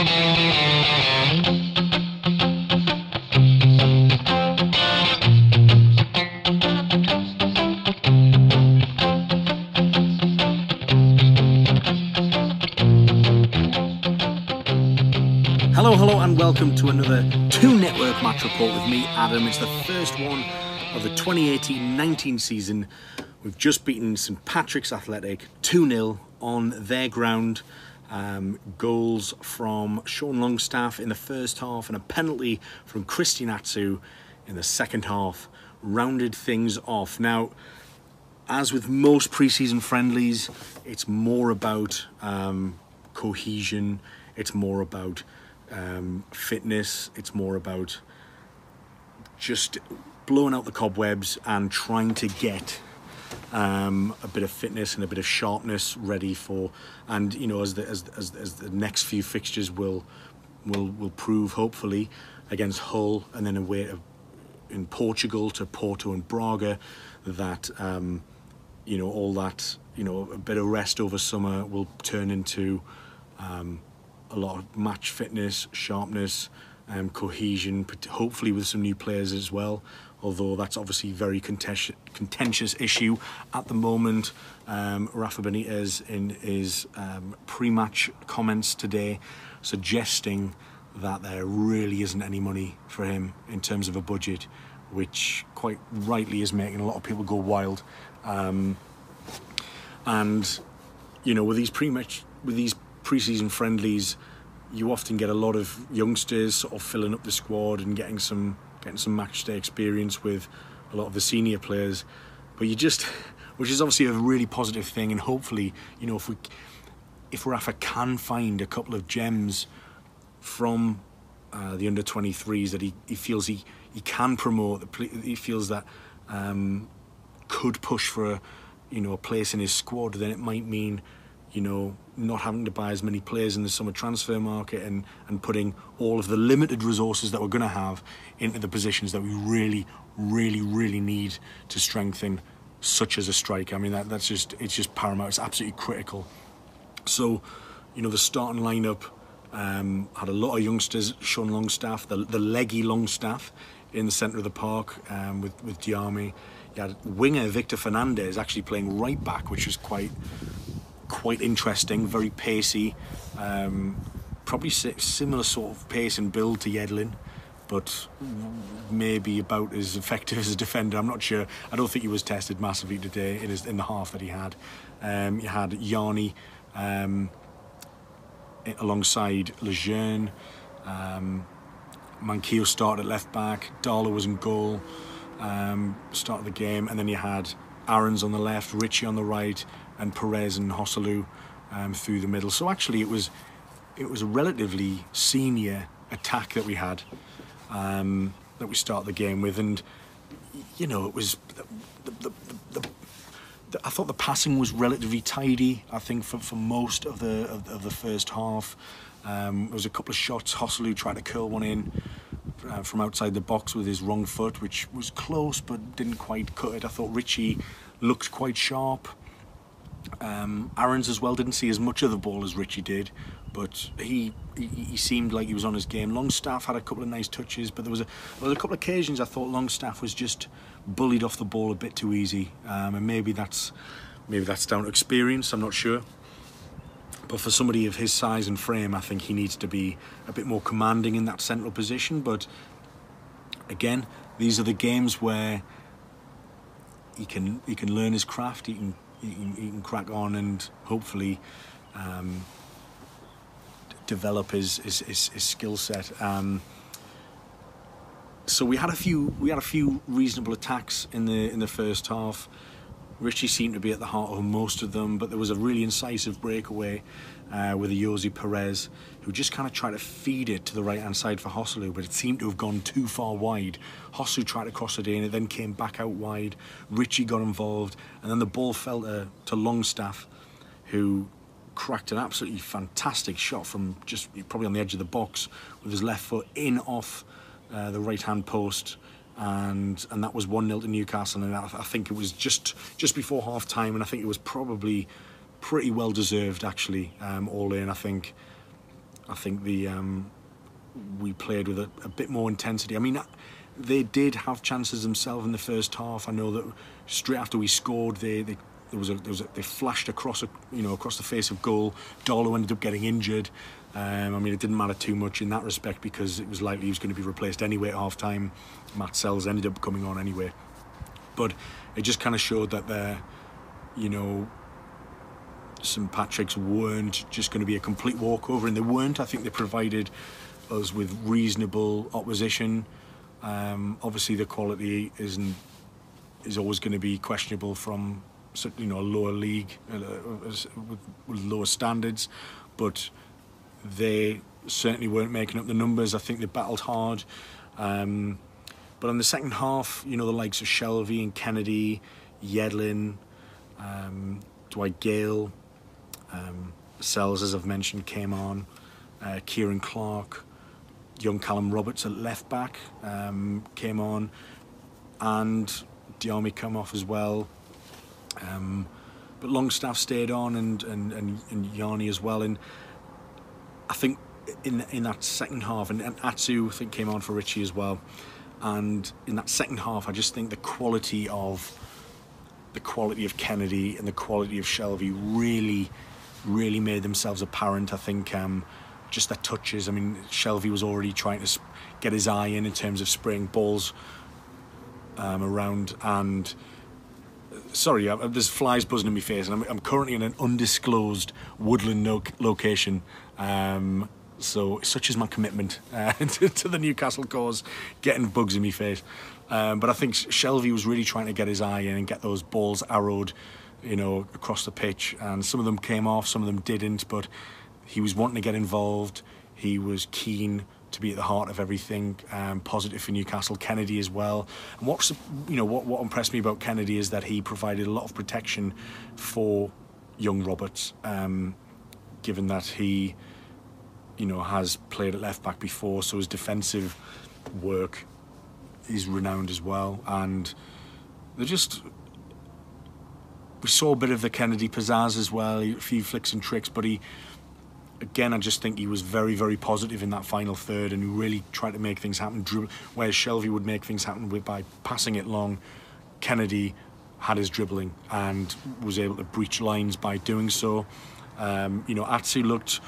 Hello, hello, and welcome to another Two Network match report with me, Adam. It's the first one of the 2018 19 season. We've just beaten St Patrick's Athletic 2 0 on their ground. Um, goals from Sean Longstaff in the first half and a penalty from Christian Atsu in the second half rounded things off. Now, as with most preseason friendlies, it's more about um, cohesion, it's more about um, fitness, it's more about just blowing out the cobwebs and trying to get um, a bit of fitness and a bit of sharpness ready for, and you know, as the as, as, as the next few fixtures will will will prove, hopefully, against Hull and then away to, in Portugal to Porto and Braga, that um, you know all that you know a bit of rest over summer will turn into um, a lot of match fitness, sharpness, um, cohesion, hopefully with some new players as well. Although that's obviously a very contentious, contentious issue at the moment. Um, Rafa Benitez in his um, pre-match comments today suggesting that there really isn't any money for him in terms of a budget, which quite rightly is making a lot of people go wild. Um, and you know, with these pre-match, with these pre-season friendlies, you often get a lot of youngsters sort of filling up the squad and getting some getting some match day experience with a lot of the senior players. But you just, which is obviously a really positive thing, and hopefully, you know, if we, if Rafa can find a couple of gems from uh, the under 23s that he, he feels he, he can promote, he feels that um, could push for a, you know, a place in his squad, then it might mean you know, not having to buy as many players in the summer transfer market and, and putting all of the limited resources that we're going to have into the positions that we really, really, really need to strengthen, such as a striker. I mean, that, that's just, it's just paramount. It's absolutely critical. So, you know, the starting lineup um, had a lot of youngsters, Sean Longstaff, the, the leggy Longstaff in the centre of the park um, with, with Diame. You had winger Victor Fernandez actually playing right back, which was quite quite interesting, very pacey, um, probably similar sort of pace and build to Yedlin, but maybe about as effective as a defender. I'm not sure. I don't think he was tested massively today in, his, in the half that he had. Um, you had Yanni um, alongside Lejeune. Um, Manquillo started at left back. Darlow was in goal. Um, the game, and then you had Aarons on the left, Ritchie on the right, and Perez and Joselu um, through the middle. So actually, it was it was a relatively senior attack that we had um, that we start the game with, and you know it was the, the, the, I thought the passing was relatively tidy. I think for, for most of the of, of the first half, um, there was a couple of shots. Joselu tried to curl one in. Uh, from outside the box with his wrong foot, which was close but didn't quite cut it. I thought Ritchie looked quite sharp. Um, Aarons as well didn't see as much of the ball as Ritchie did, but he, he, he seemed like he was on his game. Longstaff had a couple of nice touches, but there was a there was a couple of occasions I thought Longstaff was just bullied off the ball a bit too easy, um, and maybe that's maybe that's down to experience. I'm not sure. But for somebody of his size and frame, I think he needs to be a bit more commanding in that central position. But again, these are the games where he can he can learn his craft. He can he can, can crack on and hopefully um, develop his his, his, his skill set. Um, so we had a few we had a few reasonable attacks in the in the first half. Ritchie seemed to be at the heart of most of them, but there was a really incisive breakaway uh, with a Ayoze Perez, who just kind of tried to feed it to the right-hand side for Joselu, but it seemed to have gone too far wide. Joselu tried to cross it in, it then came back out wide. Ritchie got involved, and then the ball fell to, to Longstaff, who cracked an absolutely fantastic shot from just probably on the edge of the box with his left foot in off uh, the right-hand post and and that was 1-0 to Newcastle and I, I think it was just just before half time and I think it was probably pretty well deserved actually um, all in I think I think the um, we played with a, a, bit more intensity. I mean, they did have chances themselves in the first half. I know that straight after we scored, they, they there was a, there was a, they flashed across a, you know across the face of goal. Darlow ended up getting injured. Um, I mean, it didn't matter too much in that respect because it was likely he was going to be replaced anyway at half time. Matz Sels ended up coming on anyway. But it just kind of showed that they're, you know, St Patrick's weren't just going to be a complete walkover, and they weren't. I think they provided us with reasonable opposition. Um, obviously, the quality isn't is always going to be questionable from you know a lower league uh, with, with lower standards, but they certainly weren't making up the numbers. I think they battled hard. Um, but on the second half, you know, the likes of Shelvey and Kennedy, Yedlin, um, Dwight Gayle, um, Sels, as I've mentioned, came on. Uh, Ciaran Clark, young Callum Roberts at left back um, came on, and Diame come off as well. Um, but Longstaff stayed on, and and and, and Yanni as well. And think in in that second half, and, and Atsu I think came on for Ritchie as well. And in that second half, I just think the quality of the quality of Kennedy and the quality of Shelvey really, really made themselves apparent. I think um, just the touches. I mean, Shelvey was already trying to get his eye in in terms of spraying balls um, around and sorry, there's flies buzzing in my face, and I'm, I'm currently in an undisclosed woodland no location. Um, so such is my commitment uh, to, to, the Newcastle cause, getting bugs in my face. Um, but I think Shelvey was really trying to get his eye in and get those balls arrowed, you know, across the pitch. And some of them came off, some of them didn't. But he was wanting to get involved. He was keen to be at the heart of everything. Um, positive for Newcastle, Kennedy as well. And what's you know what what impressed me about Kennedy is that he provided a lot of protection for young Roberts, um, given that he you know has played at left back before, so his defensive work is renowned as well. And they're just we saw a bit of the Kennedy pizzazz as well, a few flicks and tricks, but he again, I just think he was very, very positive in that final third and really tried to make things happen. Whereas Shelvey would make things happen with, by passing it long, Kennedy had his dribbling and was able to breach lines by doing so. Um, you know, Atsu looked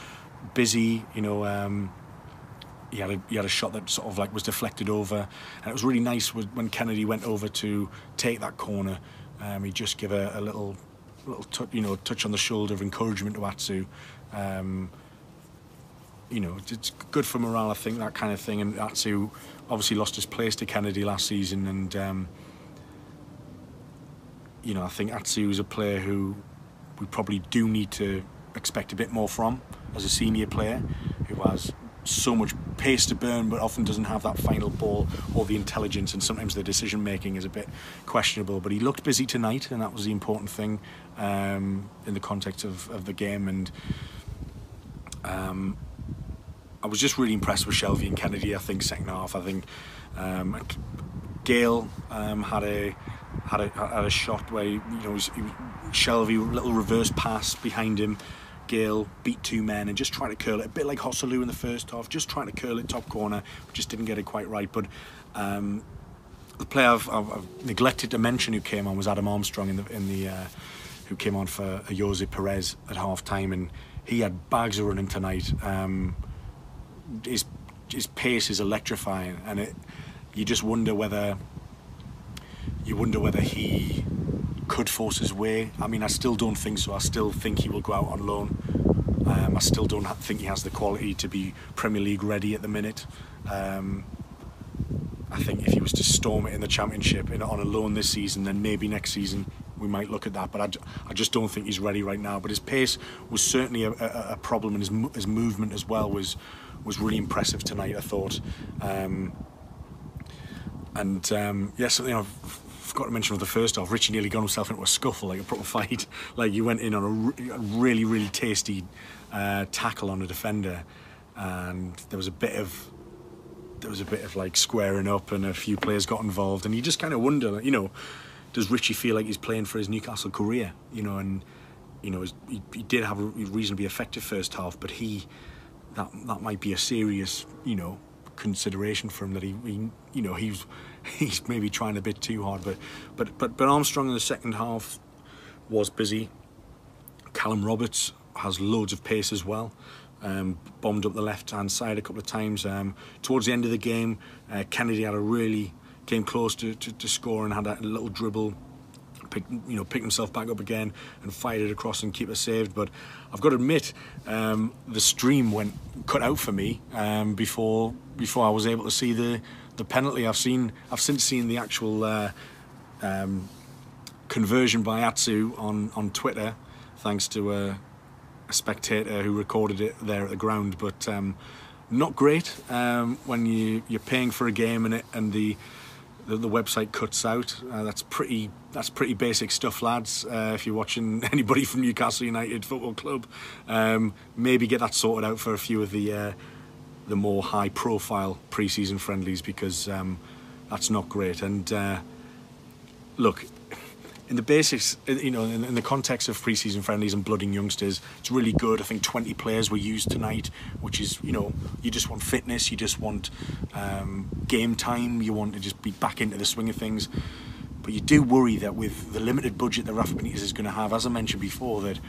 busy. You know, um, he had a he had a shot that sort of like was deflected over, and it was really nice when Kennedy went over to take that corner. Um, he just gave a, a little little you know, touch on the shoulder of encouragement to Atsu. Um, you know, it's good for morale, I think, that kind of thing. And Atsu obviously lost his place to Kennedy last season. And, um, you know, I think Atsu is a player who we probably do need to expect a bit more from as a senior player who has so much pace to burn but often doesn't have that final ball or the intelligence and sometimes the decision making is a bit questionable but he looked busy tonight and that was the important thing um, in the context of, of the game and um, was just really impressed with Shelvey and Kennedy. I think second half. I think um, um, had a had a had a shot where you know he he was, Shelvey little reverse pass behind him. Gayle beat two men and just trying to curl it a bit like Joselu in the first half, just trying to curl it top corner, just didn't get it quite right. But um, the player I've, I've, I've, neglected to mention who came on was Adam Armstrong in the in the uh, who came on for Ayoze Perez at half time and he had bags of running tonight. Um, his his pace is electrifying, and it you just wonder whether you wonder whether he could force his way. I mean, I still don't think so. I still think he will go out on loan. Um, I still don't think he has the quality to be Premier League ready at the minute. Um, I think if he was to storm it in the Championship in, on a loan this season, then maybe next season we might look at that. But I, I just don't think he's ready right now. But his pace was certainly a, a, a problem, and his, his movement as well was was really impressive tonight. I thought, um, and um, yes, you know, I forgot to mention of the first half. Ritchie nearly got himself into a scuffle, like a proper fight. like he went in on a really, really tasty uh, tackle on a defender, and there was a bit of there was a bit of like squaring up, and a few players got involved, and you just kind of wonder, you know, does Ritchie feel like he's playing for his Newcastle career, you know, and you know, he, he did have a reasonably effective first half, but he that that might be a serious, you know, consideration for him that he, he you know, he's he's maybe trying a bit too hard. But but but but Armstrong in the second half was busy. Callum Roberts has loads of pace as well. Um, bombed up the left hand side a couple of times. Um, towards the end of the game, uh, Kennedy had a really came close to, to, to score and had a little dribble picked, you know, picked himself back up again and fired it across and keep it saved. But I've got to admit, um, the stream went cut out for me um, before before I was able to see the the penalty. I've seen I've since seen the actual uh, um, conversion by Atsu on on Twitter, thanks to a, a, spectator who recorded it there at the ground. But um, not great um, when you you're paying for a game and it and the the, the website cuts out. Uh, that's pretty that's pretty basic stuff, lads. Uh, if you're watching anybody from Newcastle United Football Club, um, maybe get that sorted out for a few of the uh, the more high profile pre-season friendlies because um, that's not great. And uh, look, in the basics, you know, in, in, the context of pre-season friendlies and blooding youngsters, it's really good. I think 20 players were used tonight, which is, you know, you just want fitness, you just want um, game time, you want to just be back into the swing of things. But you do worry that with the limited budget that Rafa Benitez is going to have, as I mentioned before, that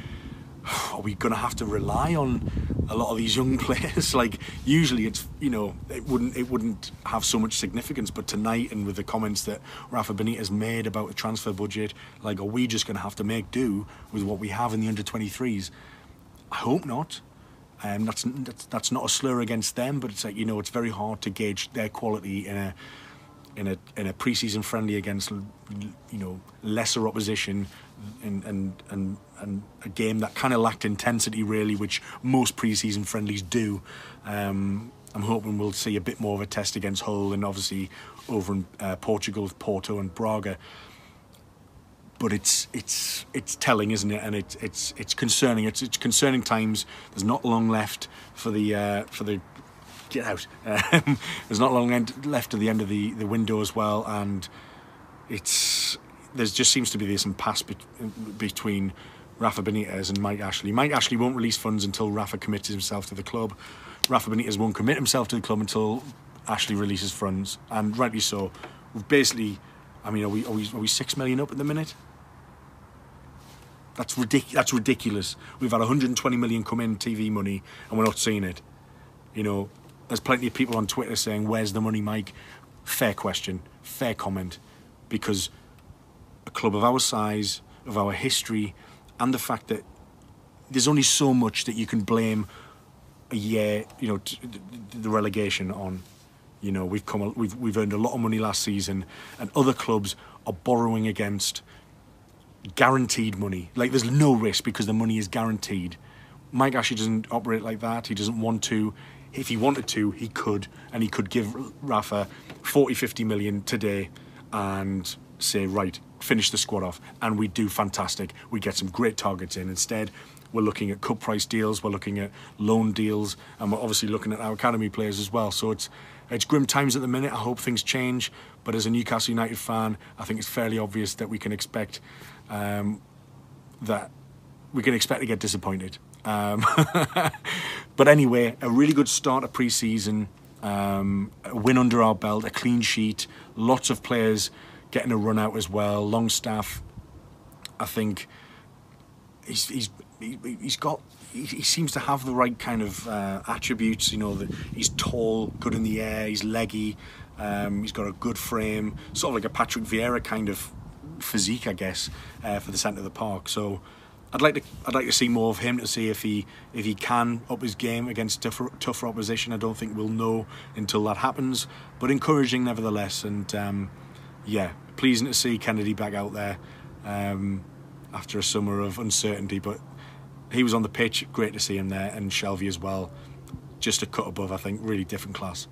are we going to have to rely on a lot of these young players? like usually, it's you know it wouldn't it wouldn't have so much significance, but tonight and with the comments that Rafa Benitez made about the transfer budget, like are we just going to have to make do with what we have in the under 23s? I hope not. Um, that's, that's that's not a slur against them, but it's like you know it's very hard to gauge their quality in a in a in a preseason friendly against you know lesser opposition and and and, and a game that kind of lacked intensity really, which most preseason friendlies do. Um, I'm hoping we'll see a bit more of a test against Hull and obviously over in uh, Portugal, with Porto and Braga. But it's it's it's telling, isn't it? And it's it's it's concerning. It's it's concerning times. There's not long left for the uh, for the get out. Um, there's not long end, left to the end of the, the window as well, and it's there just seems to be this impasse be, between Rafa Benitez and Mike Ashley. Mike Ashley won't release funds until Rafa commits himself to the club. Rafa Benitez won't commit himself to the club until Ashley releases funds, and rightly so. We've basically, I mean, are we are we, are we six million up at the minute? That's ridic- That's ridiculous. We've had 120 million come in TV money, and we're not seeing it. You know, there's plenty of people on Twitter saying, "Where's the money, Mike?" Fair question, fair comment, because a club of our size, of our history, and the fact that there's only so much that you can blame a year, you know, the relegation on. You know, we've come, we've we've earned a lot of money last season, and other clubs are borrowing against guaranteed money. Like there's no risk because the money is guaranteed. Mike Ashley doesn't operate like that. He doesn't want to. If he wanted to, he could, and he could give Rafa 40, 50 million today, and say, right, finish the squad off, and we do fantastic. We get some great targets in. Instead, we're looking at cut price deals, we're looking at loan deals, and we're obviously looking at our academy players as well. So it's it's grim times at the minute. I hope things change, but as a Newcastle United fan, I think it's fairly obvious that we can expect um, that we can expect to get disappointed. Um, but anyway, a really good start of pre-season, um, a win under our belt, a clean sheet, lots of players getting a run out as well. Longstaff, I think he's he's he's got he, seems to have the right kind of uh, attributes. You know, that he's tall, good in the air, he's leggy, um, he's got a good frame, sort of like a Patrick Vieira kind of physique, I guess, uh, for the centre of the park. So. I'd like to I'd like to see more of him to see if he if he can up his game against tougher, tougher opposition. I don't think we'll know until that happens, but encouraging nevertheless. And um, yeah, pleasing to see Kennedy back out there um, after a summer of uncertainty. But he was on the pitch, great to see him there, and Shelvey as well. Just a cut above, I think, really different class.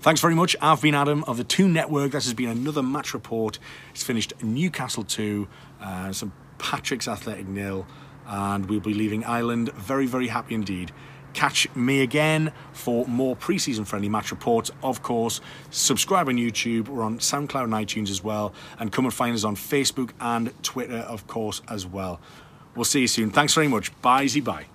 Thanks very much. I've been Adam of the Two Network. This has been another match report. It's finished Newcastle 2, uh, St Patrick's Athletic nil, and we'll be leaving Ireland very, very happy indeed. Catch me again for more preseason friendly match reports. Of course, subscribe on YouTube. We're on SoundCloud and iTunes as well. And come and find us on Facebook and Twitter, of course, as well. We'll see you soon. Thanks very much. Bye, bye.